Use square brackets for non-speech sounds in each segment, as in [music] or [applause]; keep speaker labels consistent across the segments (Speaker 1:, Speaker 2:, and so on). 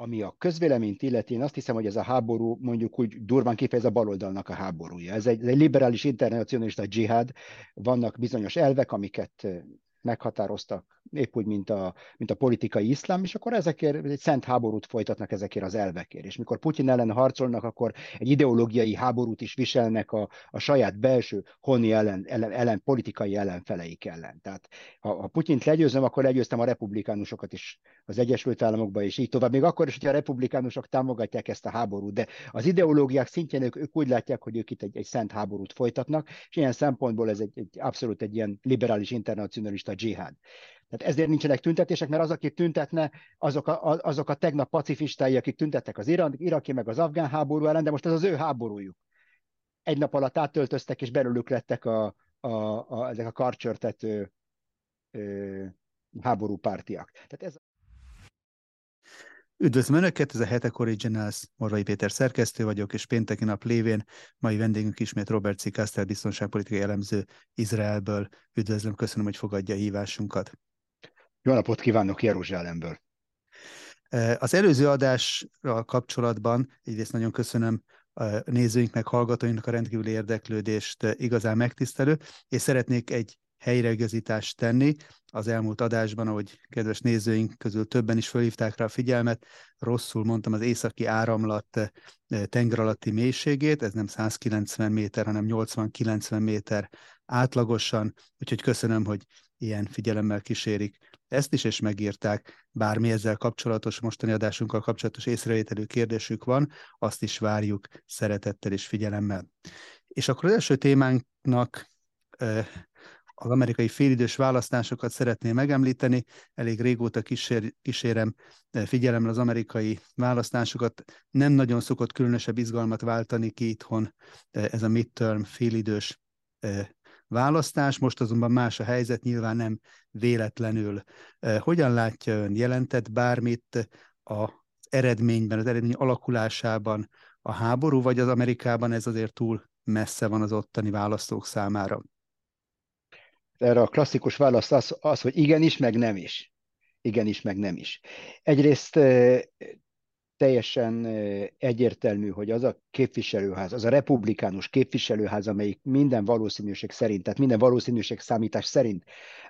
Speaker 1: ami a közvéleményt illeti, én azt hiszem, hogy ez a háború mondjuk úgy durván kifejez a baloldalnak a háborúja. Ez egy, ez egy liberális internacionalista dzsihád, vannak bizonyos elvek, amiket meghatároztak épp úgy, mint a, mint a politikai iszlám, és akkor ezekért egy szent háborút folytatnak ezekért az elvekért. És mikor Putyin ellen harcolnak, akkor egy ideológiai háborút is viselnek a, a saját belső honi ellen, ellen, ellen, politikai ellenfeleik ellen. Tehát ha, ha Putyint legyőzöm, akkor legyőztem a republikánusokat is az Egyesült Államokban, és így tovább. Még akkor is, hogyha a republikánusok támogatják ezt a háborút, de az ideológiák szintjén ők, ők úgy látják, hogy ők itt egy, egy szent háborút folytatnak, és ilyen szempontból ez egy, egy abszolút egy ilyen liberális internacionalista dzsihád. Tehát ezért nincsenek tüntetések, mert az, aki tüntetne, azok a, azok a tegnap pacifistái, akik tüntettek az iraki meg az afgán háború ellen, de most ez az ő háborújuk. Egy nap alatt átöltöztek, és belőlük lettek a, a, a, ezek a karcsörtető ö, háborúpártiak. Tehát ez
Speaker 2: Üdvözlöm Önöket, ez a Hetek Originals, Morvai Péter szerkesztő vagyok, és pénteki nap lévén mai vendégünk ismét Robert C. Kastel, biztonságpolitikai elemző Izraelből. Üdvözlöm, köszönöm, hogy fogadja a hívásunkat.
Speaker 1: Jó napot kívánok Jeruzsálemből!
Speaker 2: Az előző adással kapcsolatban egyrészt nagyon köszönöm a nézőinknek, hallgatóinknak a rendkívüli érdeklődést, igazán megtisztelő, és szeretnék egy helyreigazítást tenni. Az elmúlt adásban, ahogy kedves nézőink közül többen is felhívták rá a figyelmet, rosszul mondtam az északi áramlat tenger alatti mélységét, ez nem 190 méter, hanem 80-90 méter átlagosan, úgyhogy köszönöm, hogy ilyen figyelemmel kísérik ezt is, és megírták. Bármi ezzel kapcsolatos, mostani adásunkkal kapcsolatos észrevételű kérdésük van, azt is várjuk szeretettel és figyelemmel. És akkor az első témánknak az amerikai félidős választásokat szeretném megemlíteni. Elég régóta kísér, kísérem figyelemmel az amerikai választásokat. Nem nagyon szokott különösebb izgalmat váltani ki itthon ez a midterm félidős választás, most azonban más a helyzet, nyilván nem véletlenül. Hogyan látja ön, jelentett bármit az eredményben, az eredmény alakulásában a háború, vagy az Amerikában ez azért túl messze van az ottani választók számára?
Speaker 1: Erre a klasszikus válasz az, az hogy igenis, meg nem is. Igenis, meg nem is. Egyrészt teljesen egyértelmű, hogy az a képviselőház, az a republikánus képviselőház, amelyik minden valószínűség szerint, tehát minden valószínűség számítás szerint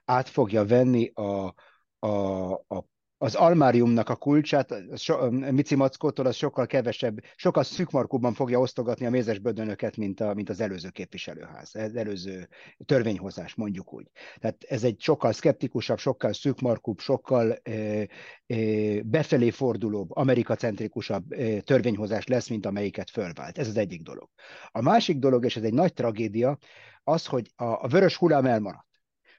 Speaker 1: át fogja venni a, a, a az almáriumnak a kulcsát, so, Mici Mackótól az sokkal kevesebb, sokkal szűkmarkúban fogja osztogatni a mézes bödönöket, mint, a, mint az előző képviselőház, az előző törvényhozás, mondjuk úgy. Tehát ez egy sokkal szkeptikusabb, sokkal szűkmarkúbb, sokkal e, e, befelé fordulóbb, amerikacentrikusabb e, törvényhozás lesz, mint amelyiket fölvált. Ez az egyik dolog. A másik dolog, és ez egy nagy tragédia, az, hogy a, a vörös hullám elmaradt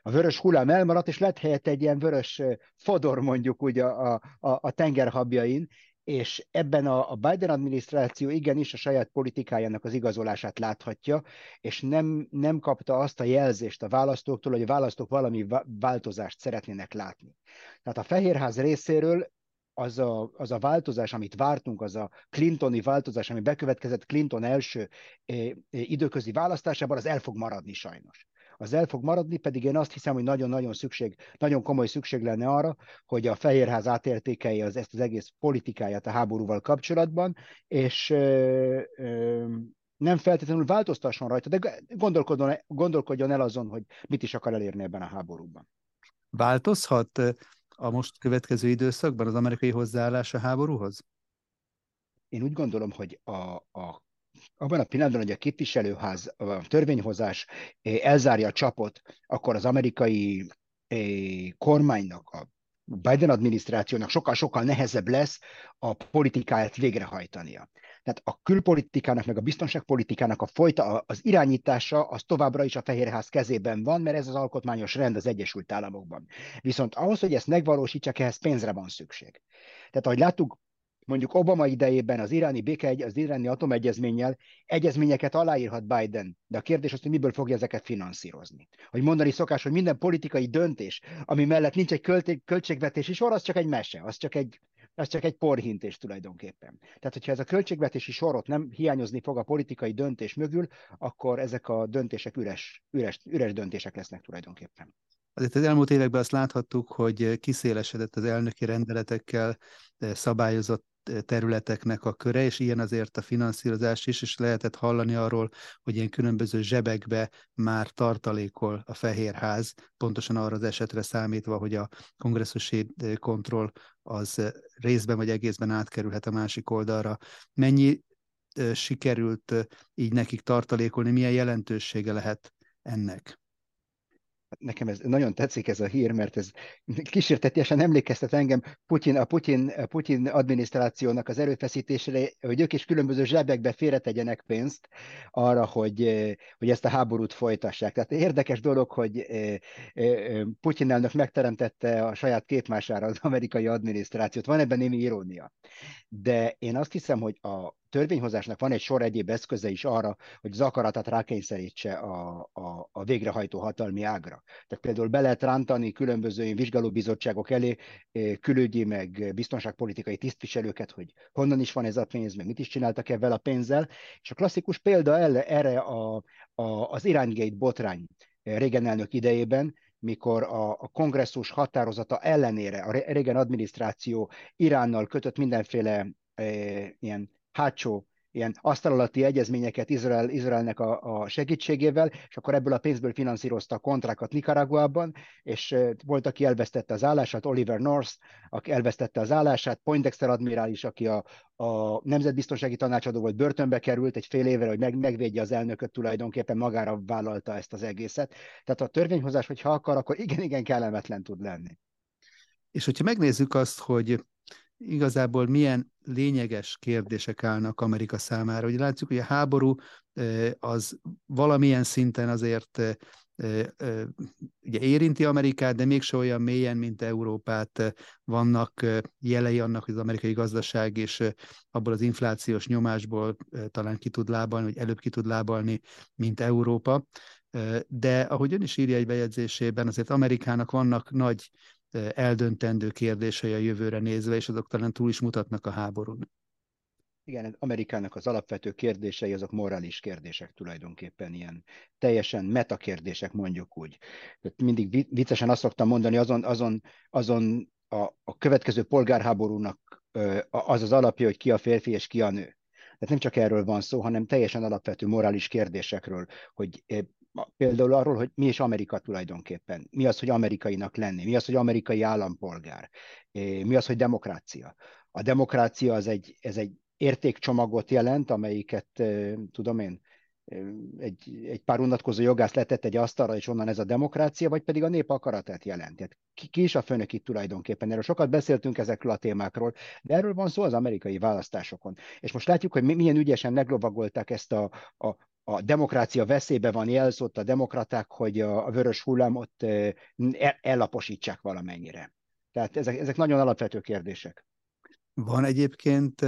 Speaker 1: a vörös hullám elmaradt, és lett helyett egy ilyen vörös fodor mondjuk úgy a, a, a tengerhabjain, és ebben a, a Biden adminisztráció igenis a saját politikájának az igazolását láthatja, és nem, nem kapta azt a jelzést a választóktól, hogy a választók valami változást szeretnének látni. Tehát a Fehérház részéről az a, az a változás, amit vártunk, az a Clintoni változás, ami bekövetkezett Clinton első eh, időközi választásában, az el fog maradni sajnos az el fog maradni, pedig én azt hiszem, hogy nagyon-nagyon szükség, nagyon komoly szükség lenne arra, hogy a Fehérház átértékelje az, ezt az egész politikáját a háborúval kapcsolatban, és ö, ö, nem feltétlenül változtasson rajta, de gondolkodjon, gondolkodjon el azon, hogy mit is akar elérni ebben a háborúban.
Speaker 2: Változhat a most következő időszakban az amerikai hozzáállás a háborúhoz?
Speaker 1: Én úgy gondolom, hogy a, a abban a pillanatban, hogy a képviselőház, a törvényhozás eh, elzárja a csapot, akkor az amerikai eh, kormánynak, a Biden adminisztrációnak sokkal-sokkal nehezebb lesz a politikáját végrehajtania. Tehát a külpolitikának, meg a biztonságpolitikának a folyta, az irányítása az továbbra is a Fehérház kezében van, mert ez az alkotmányos rend az Egyesült Államokban. Viszont ahhoz, hogy ezt megvalósítsák, ehhez pénzre van szükség. Tehát ahogy láttuk, mondjuk Obama idejében az iráni béke, az iráni atomegyezménnyel egyezményeket aláírhat Biden, de a kérdés az, hogy miből fogja ezeket finanszírozni. Hogy mondani szokás, hogy minden politikai döntés, ami mellett nincs egy költségvetési sor, az csak egy mese, az csak egy, az csak egy porhintés tulajdonképpen. Tehát, hogyha ez a költségvetési sorot nem hiányozni fog a politikai döntés mögül, akkor ezek a döntések üres, üres, üres döntések lesznek tulajdonképpen.
Speaker 2: Azért az elmúlt években azt láthattuk, hogy kiszélesedett az elnöki rendeletekkel szabályozott területeknek a köre, és ilyen azért a finanszírozás is, és lehetett hallani arról, hogy ilyen különböző zsebekbe már tartalékol a Fehérház, pontosan arra az esetre számítva, hogy a kongresszusi kontroll az részben vagy egészben átkerülhet a másik oldalra. Mennyi sikerült így nekik tartalékolni, milyen jelentősége lehet ennek?
Speaker 1: Nekem ez nagyon tetszik ez a hír, mert ez kísértetiesen emlékeztet engem Putyin, a Putyin, a Putyin adminisztrációnak az erőfeszítésére, hogy ők is különböző zsebekbe félretegyenek pénzt arra, hogy, hogy ezt a háborút folytassák. Tehát érdekes dolog, hogy Putyin elnök megteremtette a saját képmására az amerikai adminisztrációt. Van ebben némi irónia. De én azt hiszem, hogy a törvényhozásnak van egy sor egyéb eszköze is arra, hogy az akaratát rákényszerítse a, a, a végrehajtó hatalmi ágra. Tehát például be lehet rántani különböző vizsgálóbizottságok elé eh, külügyi meg biztonságpolitikai tisztviselőket, hogy honnan is van ez a pénz, meg mit is csináltak ebben a pénzzel. És a klasszikus példa erre a, a, az Irangate botrány eh, Reagan elnök idejében, mikor a, a kongresszus határozata ellenére a Reagan adminisztráció Iránnal kötött mindenféle e, ilyen hátsó ilyen asztal alatti egyezményeket Izrael, Izraelnek a, a segítségével, és akkor ebből a pénzből finanszírozta a kontrákat Nicaraguában, és volt, aki elvesztette az állását, Oliver North, aki elvesztette az állását, Poindexter admirális, aki a, a nemzetbiztonsági tanácsadó volt, börtönbe került egy fél évre, hogy meg, megvédje az elnököt, tulajdonképpen magára vállalta ezt az egészet. Tehát a törvényhozás, hogyha akar, akkor igen-igen kellemetlen tud lenni.
Speaker 2: És hogyha megnézzük azt, hogy igazából milyen lényeges kérdések állnak Amerika számára. Ugye látjuk, hogy a háború az valamilyen szinten azért ugye érinti Amerikát, de mégse olyan mélyen, mint Európát. Vannak jelei annak, hogy az amerikai gazdaság és abból az inflációs nyomásból talán ki tud lábalni, vagy előbb ki tud lábalni, mint Európa. De ahogy ön is írja egy bejegyzésében, azért Amerikának vannak nagy eldöntendő kérdései a jövőre nézve, és azok talán túl is mutatnak a háborún.
Speaker 1: Igen, Amerikának az alapvető kérdései azok morális kérdések tulajdonképpen, ilyen teljesen metakérdések mondjuk úgy. Tehát mindig viccesen azt szoktam mondani, azon, azon, azon a, a következő polgárháborúnak az az alapja, hogy ki a férfi és ki a nő. Tehát nem csak erről van szó, hanem teljesen alapvető morális kérdésekről, hogy például arról, hogy mi is Amerika tulajdonképpen, mi az, hogy amerikainak lenni, mi az, hogy amerikai állampolgár, mi az, hogy demokrácia. A demokrácia az egy, ez egy értékcsomagot jelent, amelyiket, tudom én, egy, egy pár unatkozó jogász letett egy asztalra, és onnan ez a demokrácia, vagy pedig a nép akaratát jelent. Tehát ki, ki is a főnök itt tulajdonképpen? Erről sokat beszéltünk ezekről a témákról, de erről van szó az amerikai választásokon. És most látjuk, hogy milyen ügyesen meglovagolták ezt a, a, a demokrácia veszélybe van jelzott a demokraták, hogy a, vörös hullámot ellaposítsák valamennyire. Tehát ezek, ezek nagyon alapvető kérdések.
Speaker 2: Van egyébként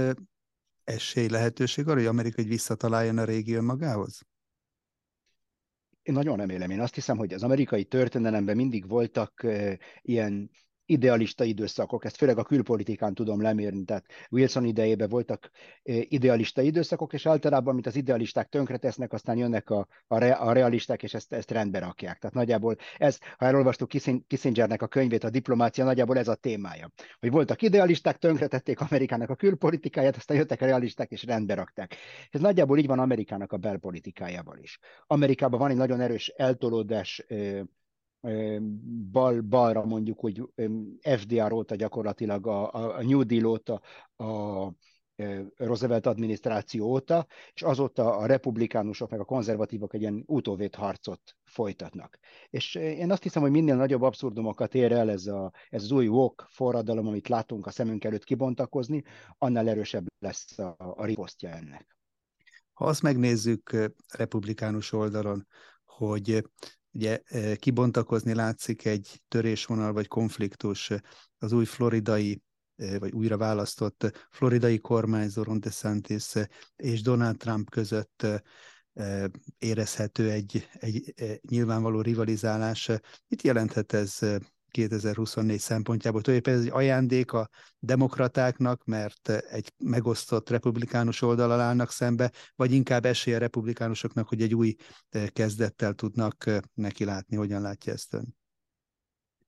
Speaker 2: esély, lehetőség arra, hogy Amerika egy visszataláljon a régi önmagához?
Speaker 1: Én nagyon remélem. Én azt hiszem, hogy az amerikai történelemben mindig voltak ilyen idealista időszakok, ezt főleg a külpolitikán tudom lemérni, tehát Wilson idejében voltak eh, idealista időszakok, és általában, mint az idealisták tönkretesznek, aztán jönnek a, a, re, a realisták, és ezt, ezt rendbe rakják. Tehát nagyjából ez, ha elolvastuk Kissingernek a könyvét, a diplomácia, nagyjából ez a témája. Hogy voltak idealisták, tönkretették Amerikának a külpolitikáját, aztán jöttek a realisták, és rendbe rakták. Ez nagyjából így van Amerikának a belpolitikájával is. Amerikában van egy nagyon erős eltolódás eh, bal, balra mondjuk, hogy FDR óta gyakorlatilag a, a New Deal óta, a Roosevelt adminisztráció óta, és azóta a republikánusok meg a konzervatívok egy ilyen utóvét harcot folytatnak. És én azt hiszem, hogy minél nagyobb abszurdumokat ér el ez, a, ez az új woke forradalom, amit látunk a szemünk előtt kibontakozni, annál erősebb lesz a, a riposztja ennek.
Speaker 2: Ha azt megnézzük republikánus oldalon, hogy ugye kibontakozni látszik egy törésvonal vagy konfliktus az új floridai vagy újra választott floridai kormányzó Ron DeSantis és Donald Trump között érezhető egy, egy nyilvánvaló rivalizálás. Mit jelenthet ez 2024 szempontjából. Tulajdonképpen ez egy ajándék a demokratáknak, mert egy megosztott republikánus oldalal állnak szembe, vagy inkább esély a republikánusoknak, hogy egy új kezdettel tudnak neki látni. Hogyan látja ezt ön?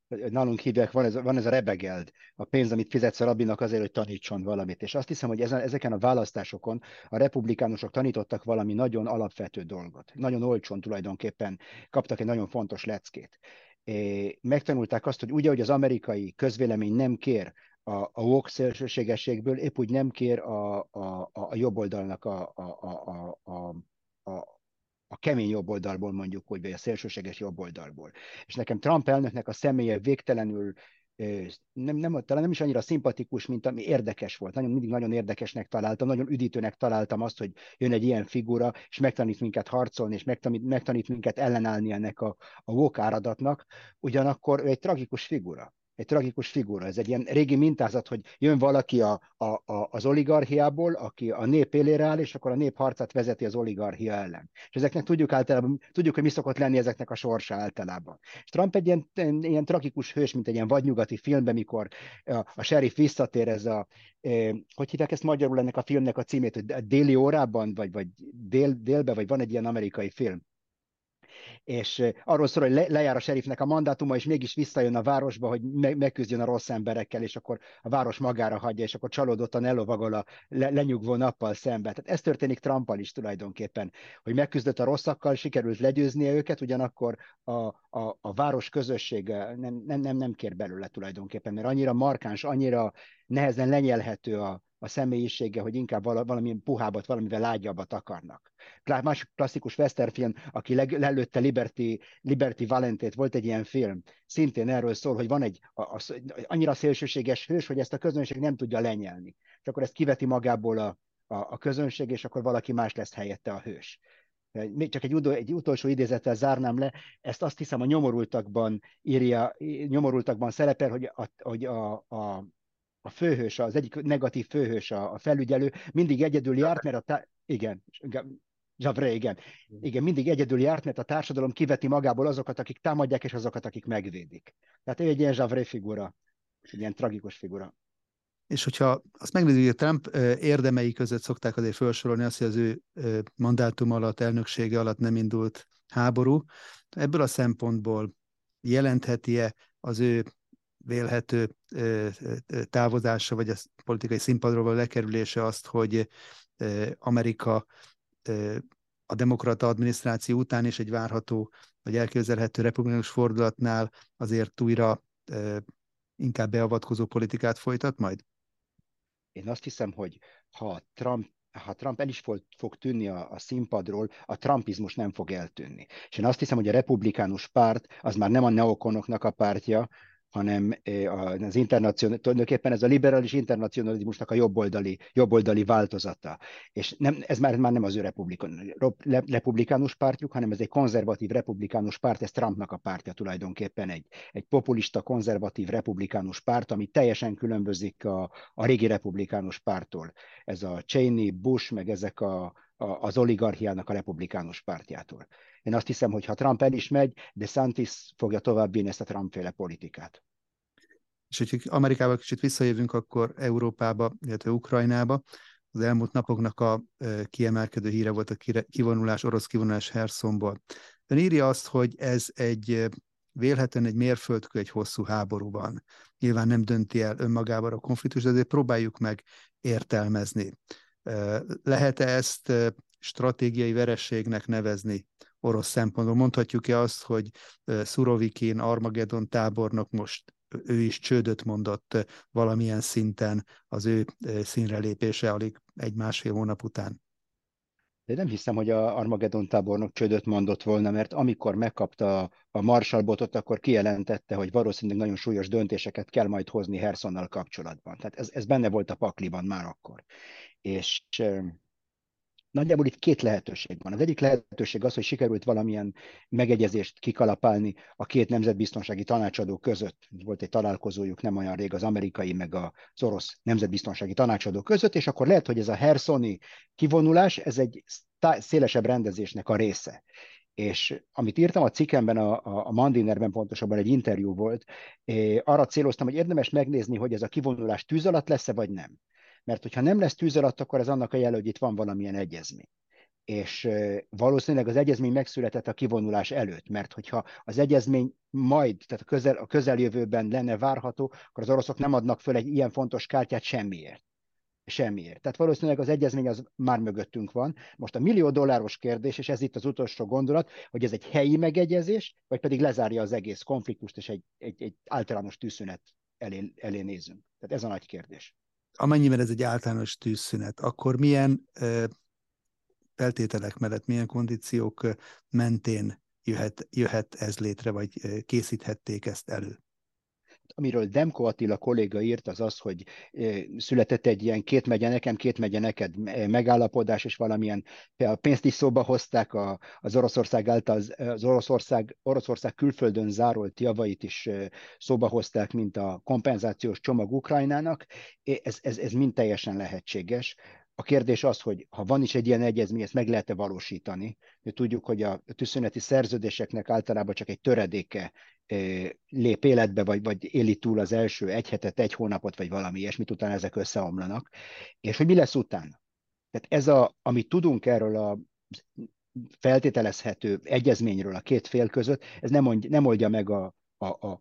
Speaker 1: nálunk hívják, van ez, van ez a rebegeld, a pénz, amit fizetsz a rabinak azért, hogy tanítson valamit. És azt hiszem, hogy ezen, ezeken a választásokon a republikánusok tanítottak valami nagyon alapvető dolgot. Nagyon olcsón tulajdonképpen kaptak egy nagyon fontos leckét. É, megtanulták azt, hogy ugye, hogy az amerikai közvélemény nem kér a, a woke szélsőségességből, épp úgy nem kér a, a, a jobb oldalnak a, a, a, a, a, a kemény jobboldalból mondjuk, hogy vagy a szélsőséges jobboldalból. És nekem Trump elnöknek a személye végtelenül nem, nem, talán nem is annyira szimpatikus, mint ami érdekes volt. Nagyon, mindig nagyon érdekesnek találtam, nagyon üdítőnek találtam azt, hogy jön egy ilyen figura, és megtanít minket harcolni, és megtanít, megtanít minket ellenállni ennek a, a woke áradatnak. Ugyanakkor ő egy tragikus figura egy tragikus figura. Ez egy ilyen régi mintázat, hogy jön valaki a, a, a, az oligarchiából, aki a nép élére áll, és akkor a nép harcát vezeti az oligarchia ellen. És ezeknek tudjuk általában, tudjuk, hogy mi szokott lenni ezeknek a sorsa általában. És Trump egy ilyen, ilyen tragikus hős, mint egy ilyen vadnyugati filmben, mikor a, a sheriff visszatér, ez a, eh, hogy hívják ezt magyarul ennek a filmnek a címét, hogy déli órában, vagy, vagy dél, délbe, vagy van egy ilyen amerikai film és arról szól, hogy le, lejár a serifnek a mandátuma, és mégis visszajön a városba, hogy me, megküzdjön a rossz emberekkel, és akkor a város magára hagyja, és akkor csalódottan elovagol a le, lenyugvó nappal szembe. Tehát ez történik Trumpal is tulajdonképpen, hogy megküzdött a rosszakkal, sikerült legyőznie őket, ugyanakkor a, a, a város közössége nem, nem, nem, nem kér belőle tulajdonképpen, mert annyira markáns, annyira nehezen lenyelhető a, a személyisége, hogy inkább valamilyen puhábbat, valamivel lágyabbat akarnak. Más klasszikus film, aki lelőtte Liberty, Liberty Valentét, volt egy ilyen film, szintén erről szól, hogy van egy a, a, annyira szélsőséges hős, hogy ezt a közönség nem tudja lenyelni. És akkor ezt kiveti magából a, a, a közönség, és akkor valaki más lesz helyette a hős. Még csak egy, egy utolsó idézettel zárnám le, ezt azt hiszem a nyomorultakban írja, nyomorultakban szerepel, hogy a, hogy a, a a főhős, az egyik negatív főhős, a, a felügyelő, mindig egyedül járt, mert a tá- igen, Javre, igen. Igen, mindig egyedül járt, mert a társadalom kiveti magából azokat, akik támadják, és azokat, akik megvédik. Tehát ő egy ilyen Javre figura, egy ilyen tragikus figura.
Speaker 2: És hogyha azt megnézzük, hogy Trump érdemei között szokták azért felsorolni azt, hogy az ő mandátum alatt, elnöksége alatt nem indult háború. Ebből a szempontból jelentheti-e az ő vélhető távozása, vagy a politikai színpadról lekerülése azt, hogy Amerika a demokrata adminisztráció után is egy várható, vagy elképzelhető republikánus fordulatnál azért újra inkább beavatkozó politikát folytat majd?
Speaker 1: Én azt hiszem, hogy ha Trump ha Trump el is fog, fog tűnni a, a színpadról, a trumpizmus nem fog eltűnni. És én azt hiszem, hogy a republikánus párt az már nem a neokonoknak a pártja, hanem az internacional, tulajdonképpen ez a liberális internacionalizmusnak a jobboldali, jobboldali változata. És nem, ez már, már nem az ő republikán, republikánus pártjuk, hanem ez egy konzervatív republikánus párt, ez Trumpnak a pártja tulajdonképpen egy, egy populista, konzervatív republikánus párt, ami teljesen különbözik a, a régi republikánus pártól. Ez a Cheney, Bush, meg ezek a, a, az oligarchiának a republikánus pártjától. Én azt hiszem, hogy ha Trump el is megy, de Santis fogja tovább ezt a Trump-féle politikát.
Speaker 2: És hogyha Amerikába kicsit visszajövünk, akkor Európába, illetve Ukrajnába. Az elmúlt napoknak a kiemelkedő híre volt a kivonulás, orosz kivonulás Hersonból. Ön írja azt, hogy ez egy vélhetően egy mérföldkő egy hosszú háborúban. Nyilván nem dönti el önmagában a konfliktus, de azért próbáljuk meg értelmezni. Lehet-e ezt stratégiai verességnek nevezni orosz szempontból. Mondhatjuk-e azt, hogy Szurovikin, Armageddon tábornok most ő is csődöt mondott valamilyen szinten az ő színre lépése alig egy-másfél hónap után?
Speaker 1: De nem hiszem, hogy a Armageddon tábornok csődöt mondott volna, mert amikor megkapta a Marshallbotot, akkor kijelentette, hogy valószínűleg nagyon súlyos döntéseket kell majd hozni Hersonnal kapcsolatban. Tehát ez, ez benne volt a pakliban már akkor. És Nagyjából itt két lehetőség van. Az egyik lehetőség az, hogy sikerült valamilyen megegyezést kikalapálni a két nemzetbiztonsági tanácsadó között. Volt egy találkozójuk nem olyan rég az amerikai meg az orosz nemzetbiztonsági tanácsadó között, és akkor lehet, hogy ez a Hersoni kivonulás, ez egy szélesebb rendezésnek a része. És amit írtam a cikkemben, a, a Mandinerben pontosabban egy interjú volt, eh, arra céloztam, hogy érdemes megnézni, hogy ez a kivonulás tűz alatt lesz-e, vagy nem. Mert hogyha nem lesz tűz alatt, akkor ez annak a jele, hogy itt van valamilyen egyezmény. és valószínűleg az egyezmény megszületett a kivonulás előtt, mert hogyha az egyezmény majd, tehát a, közel, a közeljövőben lenne várható, akkor az oroszok nem adnak föl egy ilyen fontos kártyát semmiért. Semmiért. Tehát valószínűleg az egyezmény az már mögöttünk van. Most a millió dolláros kérdés, és ez itt az utolsó gondolat, hogy ez egy helyi megegyezés, vagy pedig lezárja az egész konfliktust, és egy, egy, egy általános tűzszünet elé, elé nézünk. Tehát ez a nagy kérdés.
Speaker 2: Amennyiben ez egy általános tűzszünet, akkor milyen feltételek mellett, milyen kondíciók mentén jöhet, jöhet ez létre, vagy készíthették ezt elő?
Speaker 1: Amiről Demko Attila kolléga írt, az az, hogy született egy ilyen két megye nekem, két megye neked megállapodás, és valamilyen a pénzt is szóba hozták a, az Oroszország által, az Oroszország, Oroszország külföldön zárolt javait is szóba hozták, mint a kompenzációs csomag Ukrajnának. Ez, ez, ez mind teljesen lehetséges. A kérdés az, hogy ha van is egy ilyen egyezmény, ezt meg lehet-e valósítani. Mi tudjuk, hogy a tűzszüneti szerződéseknek általában csak egy töredéke lép életbe, vagy, vagy éli túl az első egy hetet, egy hónapot, vagy valami ilyesmit, utána ezek összeomlanak. És hogy mi lesz utána? Tehát ez, a, amit tudunk erről a feltételezhető egyezményről a két fél között, ez nem, mondja, nem oldja meg a, a, a,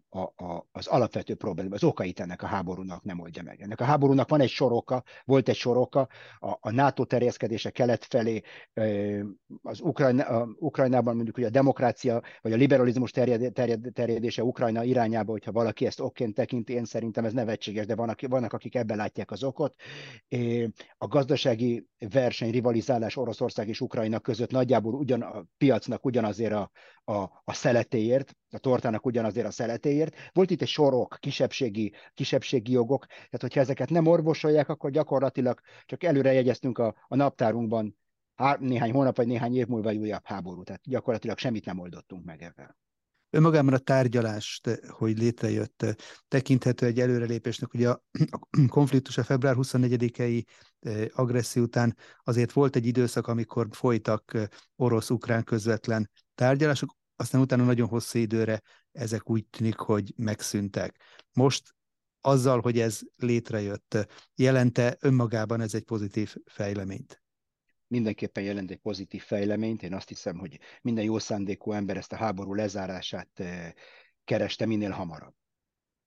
Speaker 1: az alapvető probléma, az okait ennek a háborúnak nem oldja meg. Ennek a háborúnak van egy soroka, volt egy soroka, a, a NATO terjeszkedése kelet felé, az Ukrajna, a, Ukrajnában mondjuk hogy a demokrácia, vagy a liberalizmus terjed, terjed, terjedése Ukrajna irányába, hogyha valaki ezt okként tekint, én szerintem ez nevetséges, de vannak, vannak akik ebben látják az okot. A gazdasági verseny, rivalizálás Oroszország és Ukrajna között nagyjából ugyan a piacnak ugyanazért a, a, a szeletéért, a tortának ugyanazért a szeletéért. Volt itt egy sorok, kisebbségi, kisebbségi jogok, tehát hogyha ezeket nem orvosolják, akkor gyakorlatilag csak előre jegyeztünk a, a naptárunkban há, néhány hónap vagy néhány év múlva egy újabb háború. Tehát gyakorlatilag semmit nem oldottunk meg ebben.
Speaker 2: Önmagában a tárgyalást, hogy létrejött, tekinthető egy előrelépésnek. Ugye a [clears throat] konfliktus a február 24-i agresszió után azért volt egy időszak, amikor folytak orosz-ukrán közvetlen tárgyalások, aztán utána nagyon hosszú időre ezek úgy tűnik, hogy megszűntek. Most azzal, hogy ez létrejött, jelente önmagában ez egy pozitív fejleményt?
Speaker 1: Mindenképpen jelent egy pozitív fejleményt. Én azt hiszem, hogy minden jó szándékú ember ezt a háború lezárását eh, kereste minél hamarabb.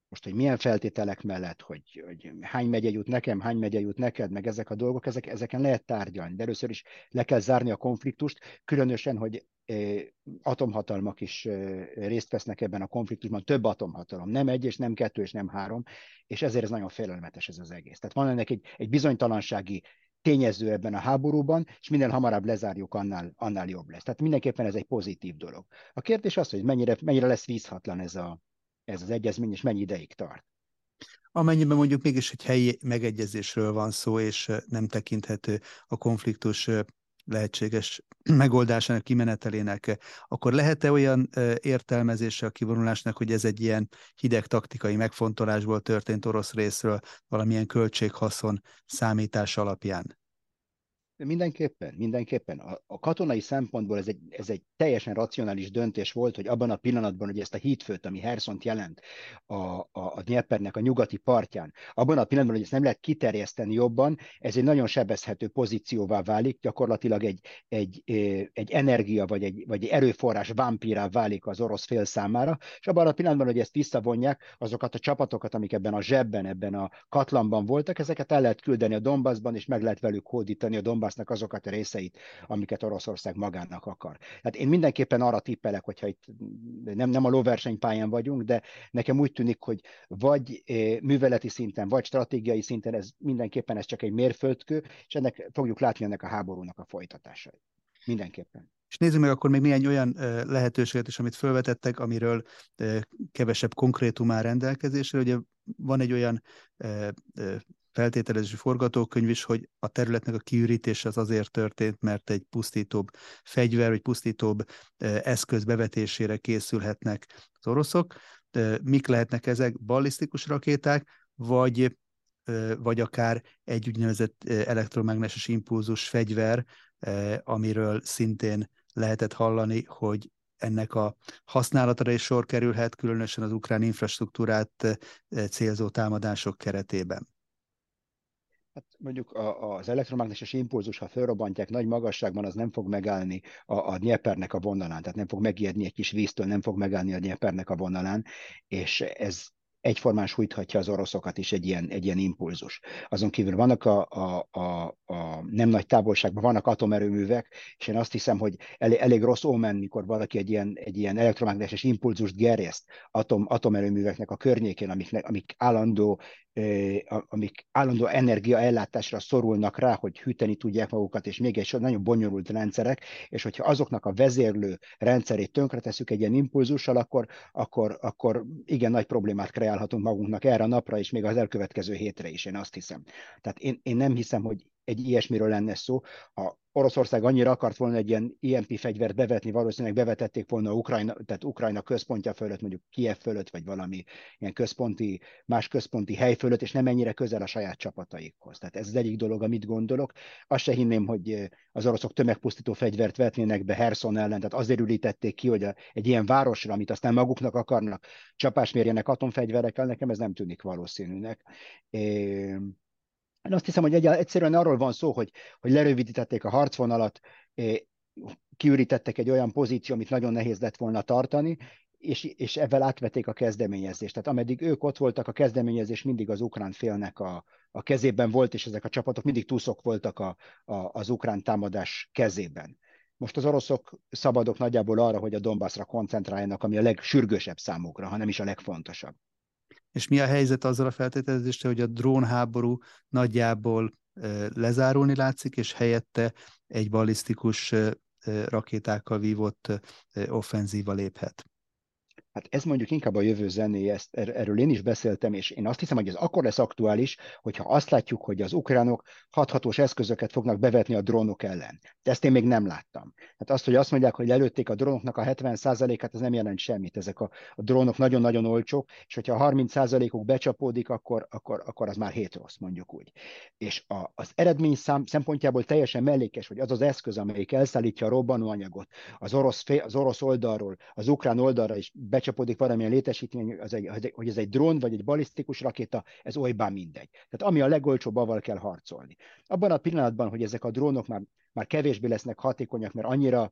Speaker 1: Most, hogy milyen feltételek mellett, hogy, hogy hány megye jut nekem, hány megye jut neked, meg ezek a dolgok, ezek, ezeken lehet tárgyalni. De először is le kell zárni a konfliktust, különösen, hogy atomhatalmak is részt vesznek ebben a konfliktusban, több atomhatalom, nem egy, és nem kettő, és nem három, és ezért ez nagyon félelmetes ez az egész. Tehát van ennek egy, egy bizonytalansági tényező ebben a háborúban, és minél hamarabb lezárjuk, annál, annál jobb lesz. Tehát mindenképpen ez egy pozitív dolog. A kérdés az, hogy mennyire, mennyire lesz vízhatlan ez, a, ez az egyezmény, és mennyi ideig tart.
Speaker 2: Amennyiben mondjuk mégis egy helyi megegyezésről van szó, és nem tekinthető a konfliktus lehetséges megoldásának, kimenetelének, akkor lehet-e olyan értelmezése a kivonulásnak, hogy ez egy ilyen hideg taktikai megfontolásból történt orosz részről, valamilyen költséghaszon számítás alapján?
Speaker 1: Mindenképpen, mindenképpen. A, a katonai szempontból ez egy, ez egy teljesen racionális döntés volt, hogy abban a pillanatban, hogy ezt a hídfőt, ami Herszont jelent a, a, a Nyelpernek a nyugati partján, abban a pillanatban, hogy ezt nem lehet kiterjeszteni jobban, ez egy nagyon sebezhető pozícióvá válik, gyakorlatilag egy, egy, egy energia vagy egy, vagy egy erőforrás vámpírá válik az orosz fél számára, és abban a pillanatban, hogy ezt visszavonják, azokat a csapatokat, amik ebben a zsebben, ebben a katlanban voltak, ezeket el lehet küldeni a Donbassban, és meg lehet velük hódítani a Donbass Donbassnak azokat a részeit, amiket Oroszország magának akar. Hát én mindenképpen arra tippelek, hogyha itt nem, nem a lóversenypályán vagyunk, de nekem úgy tűnik, hogy vagy eh, műveleti szinten, vagy stratégiai szinten ez mindenképpen ez csak egy mérföldkő, és ennek fogjuk látni ennek a háborúnak a folytatásait. Mindenképpen.
Speaker 2: És nézzük meg akkor még néhány olyan lehetőséget is, amit felvetettek, amiről kevesebb konkrétum áll rendelkezésre. Ugye van egy olyan feltételezési forgatókönyv is, hogy a területnek a kiürítése az azért történt, mert egy pusztítóbb fegyver, vagy pusztítóbb eszköz bevetésére készülhetnek az oroszok. Mik lehetnek ezek? Ballisztikus rakéták, vagy, vagy akár egy úgynevezett elektromágneses impulzus fegyver, amiről szintén lehetett hallani, hogy ennek a használatra is sor kerülhet, különösen az ukrán infrastruktúrát célzó támadások keretében.
Speaker 1: Hát mondjuk az elektromágneses impulzus, ha fölrobbantják nagy magasságban, az nem fog megállni a, a Dniepernek a vonalán, tehát nem fog megijedni egy kis víztől, nem fog megállni a Dniepernek a vonalán, és ez egyformán sújthatja az oroszokat is egy ilyen, egy ilyen impulzus. Azon kívül vannak a, a, a, a nem nagy távolságban, vannak atomerőművek, és én azt hiszem, hogy elég, elég rossz ómen, mikor valaki egy ilyen, egy ilyen elektromágneses impulzust gerjeszt atom, atomerőműveknek a környékén, amik, amik állandó amik állandó energiaellátásra szorulnak rá, hogy hűteni tudják magukat, és még egy nagyon bonyolult rendszerek, és hogyha azoknak a vezérlő rendszerét tönkreteszük egy ilyen impulzussal, akkor, akkor, akkor igen nagy problémát kreálhatunk magunknak erre a napra, és még az elkövetkező hétre is, én azt hiszem. Tehát én, én nem hiszem, hogy egy ilyesmiről lenne szó. Ha Oroszország annyira akart volna egy ilyen IMP fegyvert bevetni, valószínűleg bevetették volna Ukrajna, tehát Ukrajna központja fölött, mondjuk Kiev fölött, vagy valami ilyen központi, más központi hely fölött, és nem ennyire közel a saját csapataikhoz. Tehát ez az egyik dolog, amit gondolok. Azt se hinném, hogy az oroszok tömegpusztító fegyvert vetnének be Herson ellen, tehát azért ülítették ki, hogy egy ilyen városra, amit aztán maguknak akarnak, csapás mérjenek atomfegyverekkel, nekem ez nem tűnik valószínűnek. É, én azt hiszem, hogy egy, egyszerűen arról van szó, hogy, hogy lerövidítették a harcvonalat, kiürítettek egy olyan pozíció, amit nagyon nehéz lett volna tartani, és, és ebben átvették a kezdeményezést. Tehát ameddig ők ott voltak, a kezdeményezés mindig az ukrán félnek a, a kezében volt, és ezek a csapatok mindig túszok voltak a, a, az ukrán támadás kezében. Most az oroszok szabadok nagyjából arra, hogy a Donbassra koncentráljanak, ami a legsürgősebb számukra, hanem is a legfontosabb.
Speaker 2: És mi a helyzet azzal a feltételezéssel, hogy a drónháború nagyjából lezárulni látszik, és helyette egy ballisztikus rakétákkal vívott offenzíva léphet?
Speaker 1: Hát ez mondjuk inkább a jövő zené, ezt, er, erről én is beszéltem, és én azt hiszem, hogy ez akkor lesz aktuális, hogyha azt látjuk, hogy az ukránok hathatós eszközöket fognak bevetni a drónok ellen. De ezt én még nem láttam. Hát azt, hogy azt mondják, hogy lelőtték a drónoknak a 70%-át, ez nem jelent semmit. Ezek a, a drónok nagyon-nagyon olcsók, és hogyha a 30%-uk becsapódik, akkor, akkor, akkor az már hét rossz, mondjuk úgy. És a, az eredmény szám szempontjából teljesen mellékes, hogy az az eszköz, amelyik elszállítja a robbanóanyagot az orosz, az orosz oldalról, az ukrán oldalra is becsapódik, becsapódik valamilyen létesítmény, az egy, hogy ez egy drón vagy egy balisztikus rakéta, ez olybán mindegy. Tehát ami a legolcsóbb, avval kell harcolni. Abban a pillanatban, hogy ezek a drónok már, már kevésbé lesznek hatékonyak, mert annyira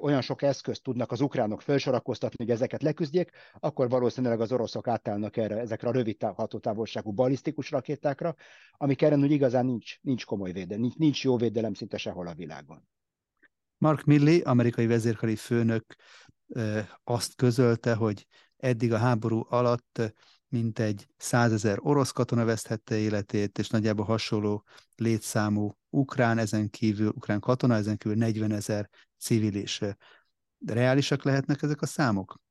Speaker 1: olyan sok eszközt tudnak az ukránok felsorakoztatni, hogy ezeket leküzdjék, akkor valószínűleg az oroszok átállnak erre, ezekre a rövid hatótávolságú balisztikus rakétákra, amik ellen úgy igazán nincs, nincs komoly védelem, nincs, nincs jó védelem szinte sehol a világon.
Speaker 2: Mark Milley, amerikai vezérkari főnök azt közölte, hogy eddig a háború alatt mintegy százezer orosz katona veszthette életét, és nagyjából hasonló létszámú ukrán, ezen kívül ukrán katona, ezen kívül 40 ezer civil is. De reálisak lehetnek ezek a számok?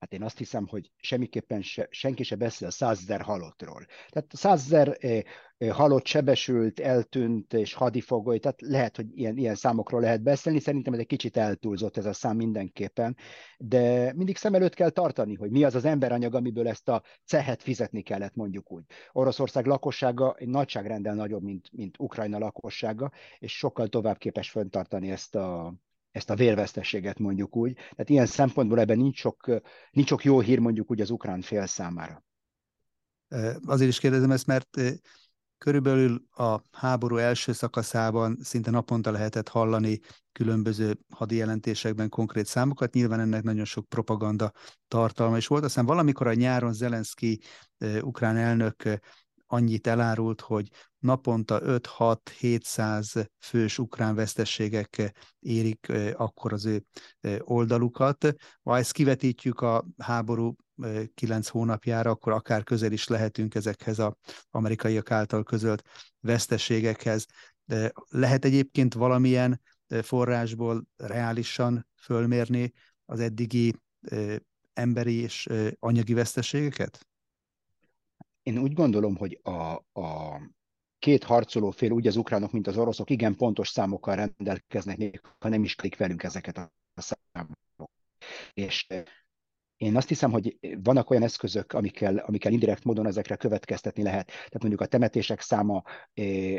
Speaker 1: Hát én azt hiszem, hogy semmiképpen se, senki se beszél százezer halottról. Tehát százezer eh, eh, halott, sebesült, eltűnt és hadifogoly, tehát lehet, hogy ilyen, ilyen számokról lehet beszélni, szerintem ez egy kicsit eltúlzott ez a szám mindenképpen, de mindig szem előtt kell tartani, hogy mi az az emberanyag, amiből ezt a cehet fizetni kellett, mondjuk úgy. Oroszország lakossága egy nagyságrendel nagyobb, mint, mint Ukrajna lakossága, és sokkal tovább képes föntartani ezt a, ezt a vérvesztességet mondjuk úgy. Tehát ilyen szempontból ebben nincs sok, nincs sok jó hír mondjuk úgy az ukrán fél számára.
Speaker 2: Azért is kérdezem ezt, mert körülbelül a háború első szakaszában szinte naponta lehetett hallani különböző hadi jelentésekben konkrét számokat, nyilván ennek nagyon sok propaganda tartalma is volt. Aztán valamikor a nyáron Zelenszky ukrán elnök annyit elárult, hogy naponta 5-6-700 fős ukrán vesztességek érik akkor az ő oldalukat. Ha ezt kivetítjük a háború 9 hónapjára, akkor akár közel is lehetünk ezekhez az amerikaiak által közölt veszteségekhez. De lehet egyébként valamilyen forrásból reálisan fölmérni az eddigi emberi és anyagi veszteségeket?
Speaker 1: Én úgy gondolom, hogy a, a két harcoló fél, úgy az ukránok, mint az oroszok, igen pontos számokkal rendelkeznek, még ha nem is klik velünk ezeket a számokat. És én azt hiszem, hogy vannak olyan eszközök, amikkel, amikkel indirekt módon ezekre következtetni lehet. Tehát mondjuk a temetések száma,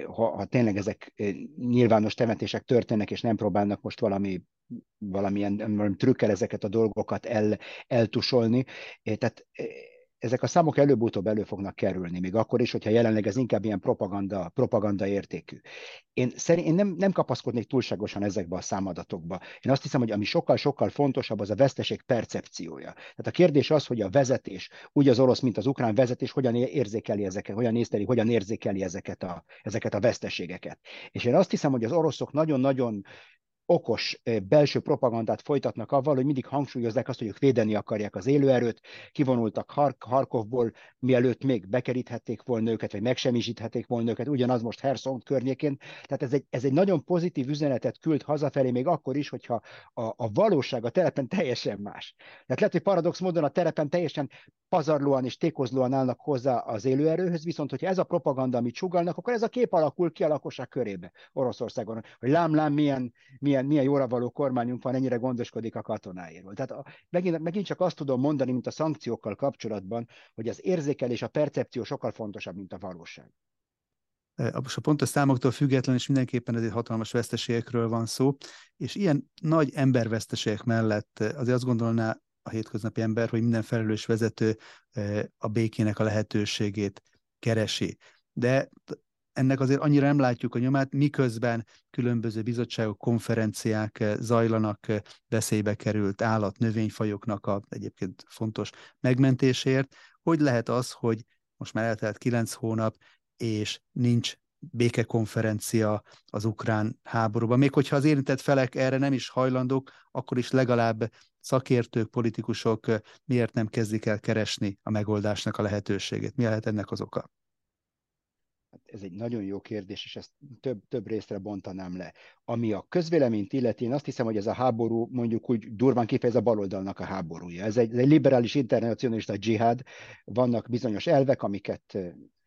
Speaker 1: ha, ha tényleg ezek nyilvános temetések történnek, és nem próbálnak most valami valamilyen valami trükkel ezeket a dolgokat el, eltusolni. Tehát ezek a számok előbb-utóbb elő fognak kerülni, még akkor is, hogyha jelenleg ez inkább ilyen propaganda, propaganda értékű. Én, szerint, én nem, nem kapaszkodnék túlságosan ezekbe a számadatokba. Én azt hiszem, hogy ami sokkal-sokkal fontosabb, az a veszteség percepciója. Tehát a kérdés az, hogy a vezetés, úgy az orosz, mint az ukrán vezetés, hogyan érzékeli ezeket, hogyan nézteli, hogyan érzékeli ezeket a, ezeket a veszteségeket. És én azt hiszem, hogy az oroszok nagyon-nagyon okos belső propagandát folytatnak avval, hogy mindig hangsúlyozzák azt, hogy ők védeni akarják az élőerőt, kivonultak Hark- Harkovból, mielőtt még bekeríthették volna őket, vagy megsemmisíthették volna őket, ugyanaz most Herson környékén. Tehát ez egy, ez egy nagyon pozitív üzenetet küld hazafelé, még akkor is, hogyha a, a valóság a telepen teljesen más. Tehát lehet, hogy paradox módon a telepen teljesen pazarlóan és tékozlóan állnak hozzá az élőerőhöz, viszont hogyha ez a propaganda, amit sugalnak, akkor ez a kép alakul ki a lakosság körébe Oroszországon, hogy lám-lám milyen, milyen, milyen jóra való kormányunk van, ennyire gondoskodik a katonáiról. Tehát a, megint, megint csak azt tudom mondani, mint a szankciókkal kapcsolatban, hogy az érzékelés, a percepció sokkal fontosabb, mint a valóság.
Speaker 2: Most a pontos számoktól független, és mindenképpen ezért hatalmas veszteségekről van szó, és ilyen nagy emberveszteségek mellett azért azt gondolná a hétköznapi ember, hogy minden felelős vezető a békének a lehetőségét keresi. De ennek azért annyira nem látjuk a nyomát, miközben különböző bizottságok, konferenciák zajlanak, veszélybe került állat, növényfajoknak a egyébként fontos megmentésért. Hogy lehet az, hogy most már eltelt kilenc hónap, és nincs békekonferencia az ukrán háborúban. Még hogyha az érintett felek erre nem is hajlandók, akkor is legalább szakértők, politikusok miért nem kezdik el keresni a megoldásnak a lehetőségét? Mi lehet ennek az oka?
Speaker 1: Hát ez egy nagyon jó kérdés, és ezt több, több részre bontanám le. Ami a közvéleményt illeti, én azt hiszem, hogy ez a háború mondjuk úgy durván kifejez a baloldalnak a háborúja. Ez egy, ez egy liberális internacionalista dzsihád, vannak bizonyos elvek, amiket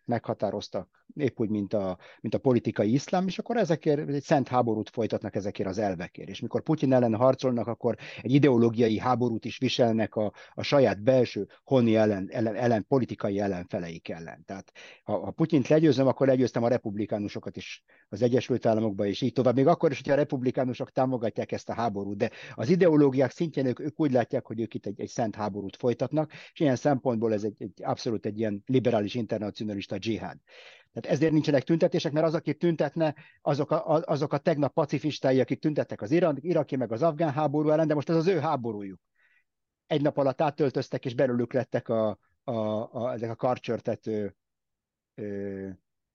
Speaker 1: meghatároztak, épp úgy, mint a, mint a politikai iszlám, és akkor ezekért egy szent háborút folytatnak ezekért az elvekért. És mikor Putyin ellen harcolnak, akkor egy ideológiai háborút is viselnek a, a saját belső honi ellen, ellen, ellen, politikai ellenfeleik ellen. Tehát ha, ha Putyint legyőzöm, akkor legyőztem a republikánusokat is az Egyesült Államokban, és így tovább. Még akkor is, hogyha a republikánusok támogatják ezt a háborút, de az ideológiák szintjén ők, ők úgy látják, hogy ők itt egy, egy szent háborút folytatnak, és ilyen szempontból ez egy, egy abszolút egy ilyen liberális internacionalista dzsihád. Tehát ezért nincsenek tüntetések, mert az, aki tüntetne, azok a, azok a tegnap pacifistái, akik tüntettek az iraki meg az afgán háború ellen, de most ez az ő háborújuk. Egy nap alatt átöltöztek, és belőlük lettek a, a, a, ezek a karcsörtető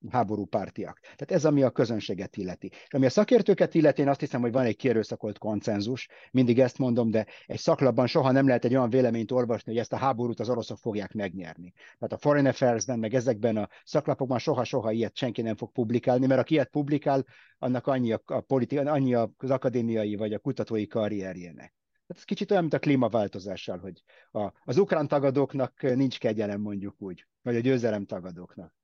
Speaker 1: háborúpártiak. Tehát ez, ami a közönséget illeti. És ami a szakértőket illeti, én azt hiszem, hogy van egy kierőszakolt konszenzus, mindig ezt mondom, de egy szaklapban soha nem lehet egy olyan véleményt olvasni, hogy ezt a háborút az oroszok fogják megnyerni. Tehát a Foreign Affairs-ben, meg ezekben a szaklapokban soha-soha ilyet senki nem fog publikálni, mert aki ilyet publikál, annak annyi, a, a politi- annyi az akadémiai vagy a kutatói karrierjének. Tehát ez kicsit olyan, mint a klímaváltozással, hogy a, az ukrán tagadóknak nincs kegyelem, mondjuk úgy, vagy a győzelem tagadóknak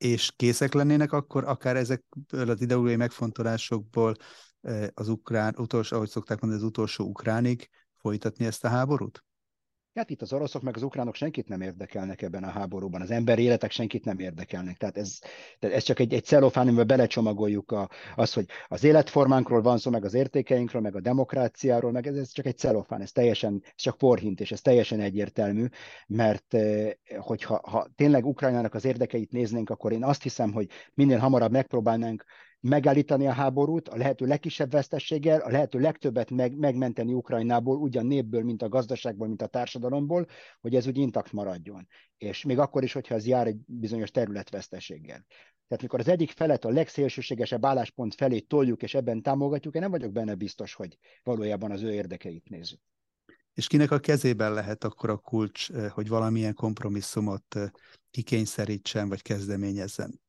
Speaker 2: és készek lennének akkor akár ezekből az ideológiai megfontolásokból az ukrán, utolsó, ahogy szokták mondani, az utolsó ukránig folytatni ezt a háborút?
Speaker 1: Hát itt az oroszok meg az ukránok senkit nem érdekelnek ebben a háborúban. Az emberi életek senkit nem érdekelnek. Tehát ez, tehát ez csak egy, egy celofán, amiben belecsomagoljuk a, az, hogy az életformánkról van szó, meg az értékeinkről, meg a demokráciáról, meg ez, ez csak egy celofán, ez teljesen, ez csak porhint, és ez teljesen egyértelmű, mert eh, hogyha ha tényleg Ukrajnának az érdekeit néznénk, akkor én azt hiszem, hogy minél hamarabb megpróbálnánk megállítani a háborút, a lehető legkisebb vesztességgel, a lehető legtöbbet meg, megmenteni Ukrajnából, ugyan népből, mint a gazdaságból, mint a társadalomból, hogy ez úgy intakt maradjon. És még akkor is, hogyha ez jár egy bizonyos területveszteséggel. Tehát mikor az egyik felet a legszélsőségesebb álláspont felé toljuk, és ebben támogatjuk, én nem vagyok benne biztos, hogy valójában az ő érdekeit nézzük.
Speaker 2: És kinek a kezében lehet akkor a kulcs, eh, hogy valamilyen kompromisszumot eh, kikényszerítsen, vagy kezdeményezzen?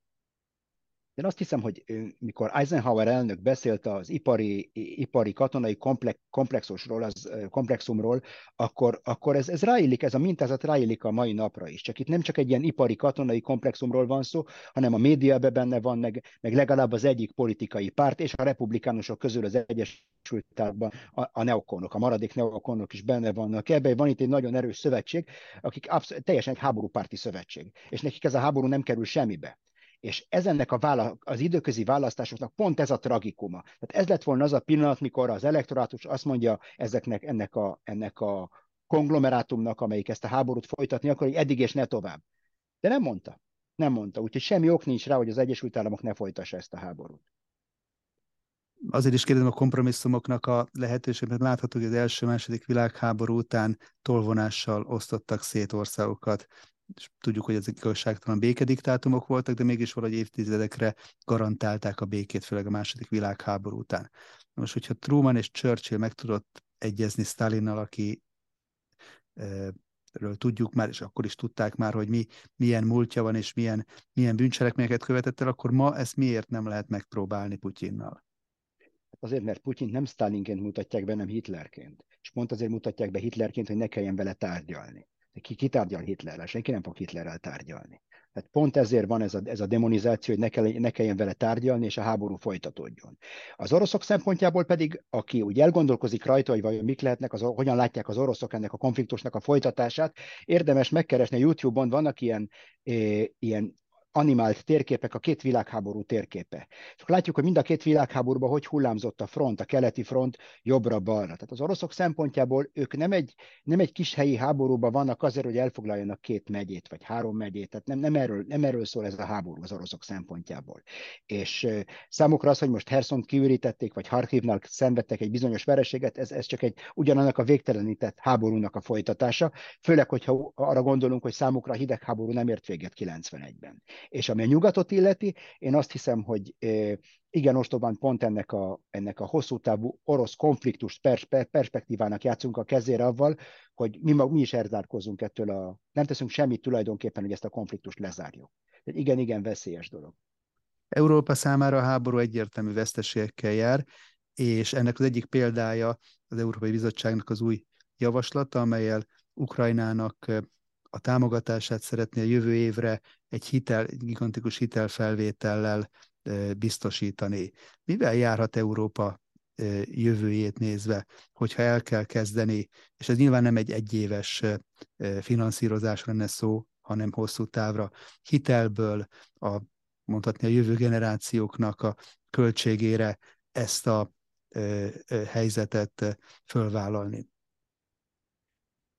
Speaker 1: Én azt hiszem, hogy mikor Eisenhower elnök beszélt az ipari, ipari katonai komplex, komplexusról, az komplexumról, akkor, akkor ez, ez ráillik, ez a mintázat ráillik a mai napra is. Csak itt nem csak egy ilyen ipari katonai komplexumról van szó, hanem a médiában benne van, meg, meg legalább az egyik politikai párt, és a republikánusok közül az Egyesült Államokban a, a neokonok, a maradék neokonok is benne vannak. Ebben van itt egy nagyon erős szövetség, akik absz- teljesen egy háborúpárti szövetség. És nekik ez a háború nem kerül semmibe. És ezennek a vála- az időközi választásoknak pont ez a tragikuma. Tehát ez lett volna az a pillanat, mikor az elektorátus azt mondja ezeknek, ennek a, ennek a konglomerátumnak, amelyik ezt a háborút folytatni akar, hogy eddig és ne tovább. De nem mondta. Nem mondta. Úgyhogy semmi ok nincs rá, hogy az Egyesült Államok ne folytassa ezt a háborút.
Speaker 2: Azért is kérdezem a kompromisszumoknak a lehetőség, mert látható, hogy az első-második világháború után tolvonással osztottak szét országokat és tudjuk, hogy ezek igazságtalan békediktátumok voltak, de mégis valahogy évtizedekre garantálták a békét, főleg a második világháború után. Most, hogyha Truman és Churchill meg tudott egyezni Stalinnal, aki ről tudjuk már, és akkor is tudták már, hogy mi, milyen múltja van, és milyen, milyen bűncselekményeket követett el, akkor ma ezt miért nem lehet megpróbálni Putyinnal?
Speaker 1: Azért, mert Putyint nem Stalinként mutatják be, nem Hitlerként. És pont azért mutatják be Hitlerként, hogy ne kelljen vele tárgyalni. Ki kitárgyal Hitlerrel? Senki nem fog Hitlerrel tárgyalni. Tehát pont ezért van ez a, ez a demonizáció, hogy ne, kell, ne kelljen vele tárgyalni, és a háború folytatódjon. Az oroszok szempontjából pedig, aki úgy elgondolkozik rajta, hogy vajon mik lehetnek, az, hogyan látják az oroszok ennek a konfliktusnak a folytatását, érdemes megkeresni YouTube-on, vannak ilyen, é, ilyen animált térképek, a két világháború térképe. És látjuk, hogy mind a két világháborúban hogy hullámzott a front, a keleti front jobbra-balra. Tehát az oroszok szempontjából ők nem egy, nem egy kis helyi háborúban vannak azért, hogy elfoglaljanak két megyét, vagy három megyét. Tehát nem, nem, erről, nem erről szól ez a háború az oroszok szempontjából. És számukra az, hogy most Herson kiürítették, vagy Harkivnál szenvedtek egy bizonyos vereséget, ez, ez csak egy ugyanannak a végtelenített háborúnak a folytatása, főleg, hogyha arra gondolunk, hogy számukra a hidegháború nem ért véget 91-ben. És ami a nyugatot illeti, én azt hiszem, hogy igen, ostobán pont ennek a, ennek a hosszú távú orosz konfliktus perspe, perspektívának játszunk a kezére avval, hogy mi, mi is elzárkozunk ettől a... Nem teszünk semmit tulajdonképpen, hogy ezt a konfliktust lezárjuk. Igen, igen, veszélyes dolog.
Speaker 2: Európa számára a háború egyértelmű veszteségekkel jár, és ennek az egyik példája az Európai Bizottságnak az új javaslata, amelyel Ukrajnának a támogatását szeretné a jövő évre egy hitel, egy gigantikus hitelfelvétellel biztosítani. Mivel járhat Európa jövőjét nézve, hogyha el kell kezdeni, és ez nyilván nem egy egyéves finanszírozásra lenne szó, hanem hosszú távra hitelből a mondhatni a jövő generációknak a költségére ezt a helyzetet fölvállalni.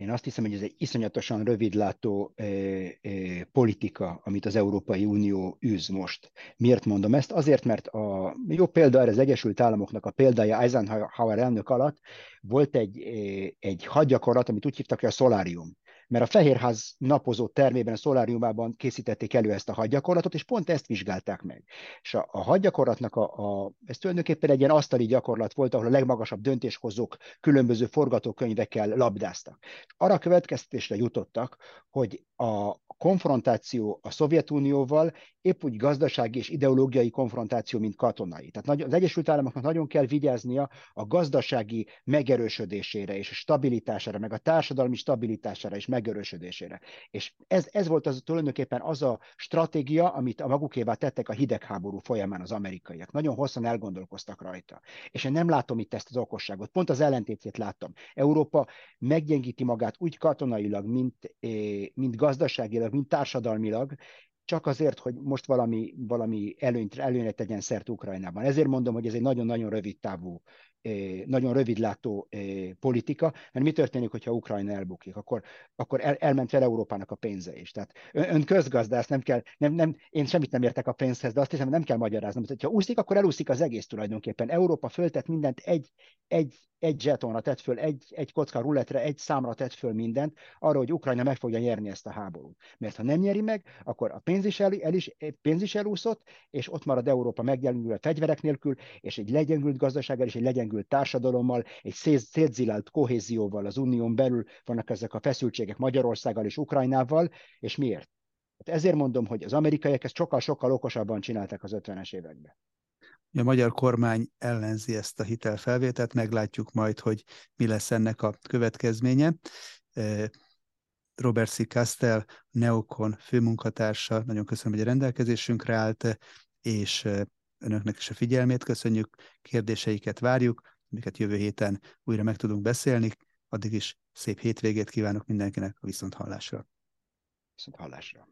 Speaker 1: Én azt hiszem, hogy ez egy iszonyatosan rövidlátó e, e, politika, amit az Európai Unió űz most. Miért mondom ezt? Azért, mert a jó példa erre az Egyesült Államoknak a példája Eisenhower elnök alatt volt egy, egy hadgyakorlat, amit úgy hívtak, hogy a szolárium mert a Fehérház napozó termében, a szoláriumában készítették elő ezt a hadgyakorlatot, és pont ezt vizsgálták meg. És a, a hadgyakorlatnak a, a, ez tulajdonképpen egy ilyen asztali gyakorlat volt, ahol a legmagasabb döntéshozók különböző forgatókönyvekkel labdáztak. És arra következtetésre jutottak, hogy a konfrontáció a Szovjetunióval épp úgy gazdasági és ideológiai konfrontáció, mint katonai. Tehát az Egyesült Államoknak nagyon kell vigyáznia a gazdasági megerősödésére és a stabilitására, meg a társadalmi stabilitására és megerősödésére. És ez, ez volt az tulajdonképpen az a stratégia, amit a magukévá tettek a hidegháború folyamán az amerikaiak. Nagyon hosszan elgondolkoztak rajta. És én nem látom itt ezt az okosságot. Pont az ellentétét láttam. Európa meggyengíti magát úgy katonailag, mint, eh, mint gazdaságilag, mint társadalmilag, csak azért, hogy most valami, valami előnyt, előnyre tegyen szert Ukrajnában. Ezért mondom, hogy ez egy nagyon-nagyon rövid távú nagyon rövidlátó politika, mert mi történik, hogyha Ukrajna elbukik? Akkor, akkor el, elment fel Európának a pénze is. Tehát ön, ön közgazdász, nem kell, nem, nem, én semmit nem értek a pénzhez, de azt hiszem, nem kell magyaráznom. Ha úszik, akkor elúszik az egész tulajdonképpen. Európa föltett mindent egy, egy, egy zsetonra tett föl, egy, egy kocka ruletre, egy számra tett föl mindent, arra, hogy Ukrajna meg fogja nyerni ezt a háborút. Mert ha nem nyeri meg, akkor a pénz is, el, el is, pénz is elúszott, és ott marad Európa meggyengül a fegyverek nélkül, és egy legyengült gazdasággal, és egy legyengült gyengült társadalommal, egy szétzilált kohézióval az unión belül vannak ezek a feszültségek Magyarországgal és Ukrajnával, és miért? Hát ezért mondom, hogy az amerikaiak ezt sokkal-sokkal okosabban csinálták az 50-es években.
Speaker 2: A magyar kormány ellenzi ezt a hitelfelvételt, meglátjuk majd, hogy mi lesz ennek a következménye. E, Robert C. Castell, Neokon főmunkatársa, nagyon köszönöm, hogy a rendelkezésünkre állt, és e, önöknek is a figyelmét köszönjük, kérdéseiket várjuk, amiket jövő héten újra meg tudunk beszélni. Addig is szép hétvégét kívánok mindenkinek a viszont hallásra.
Speaker 1: Viszont hallásra.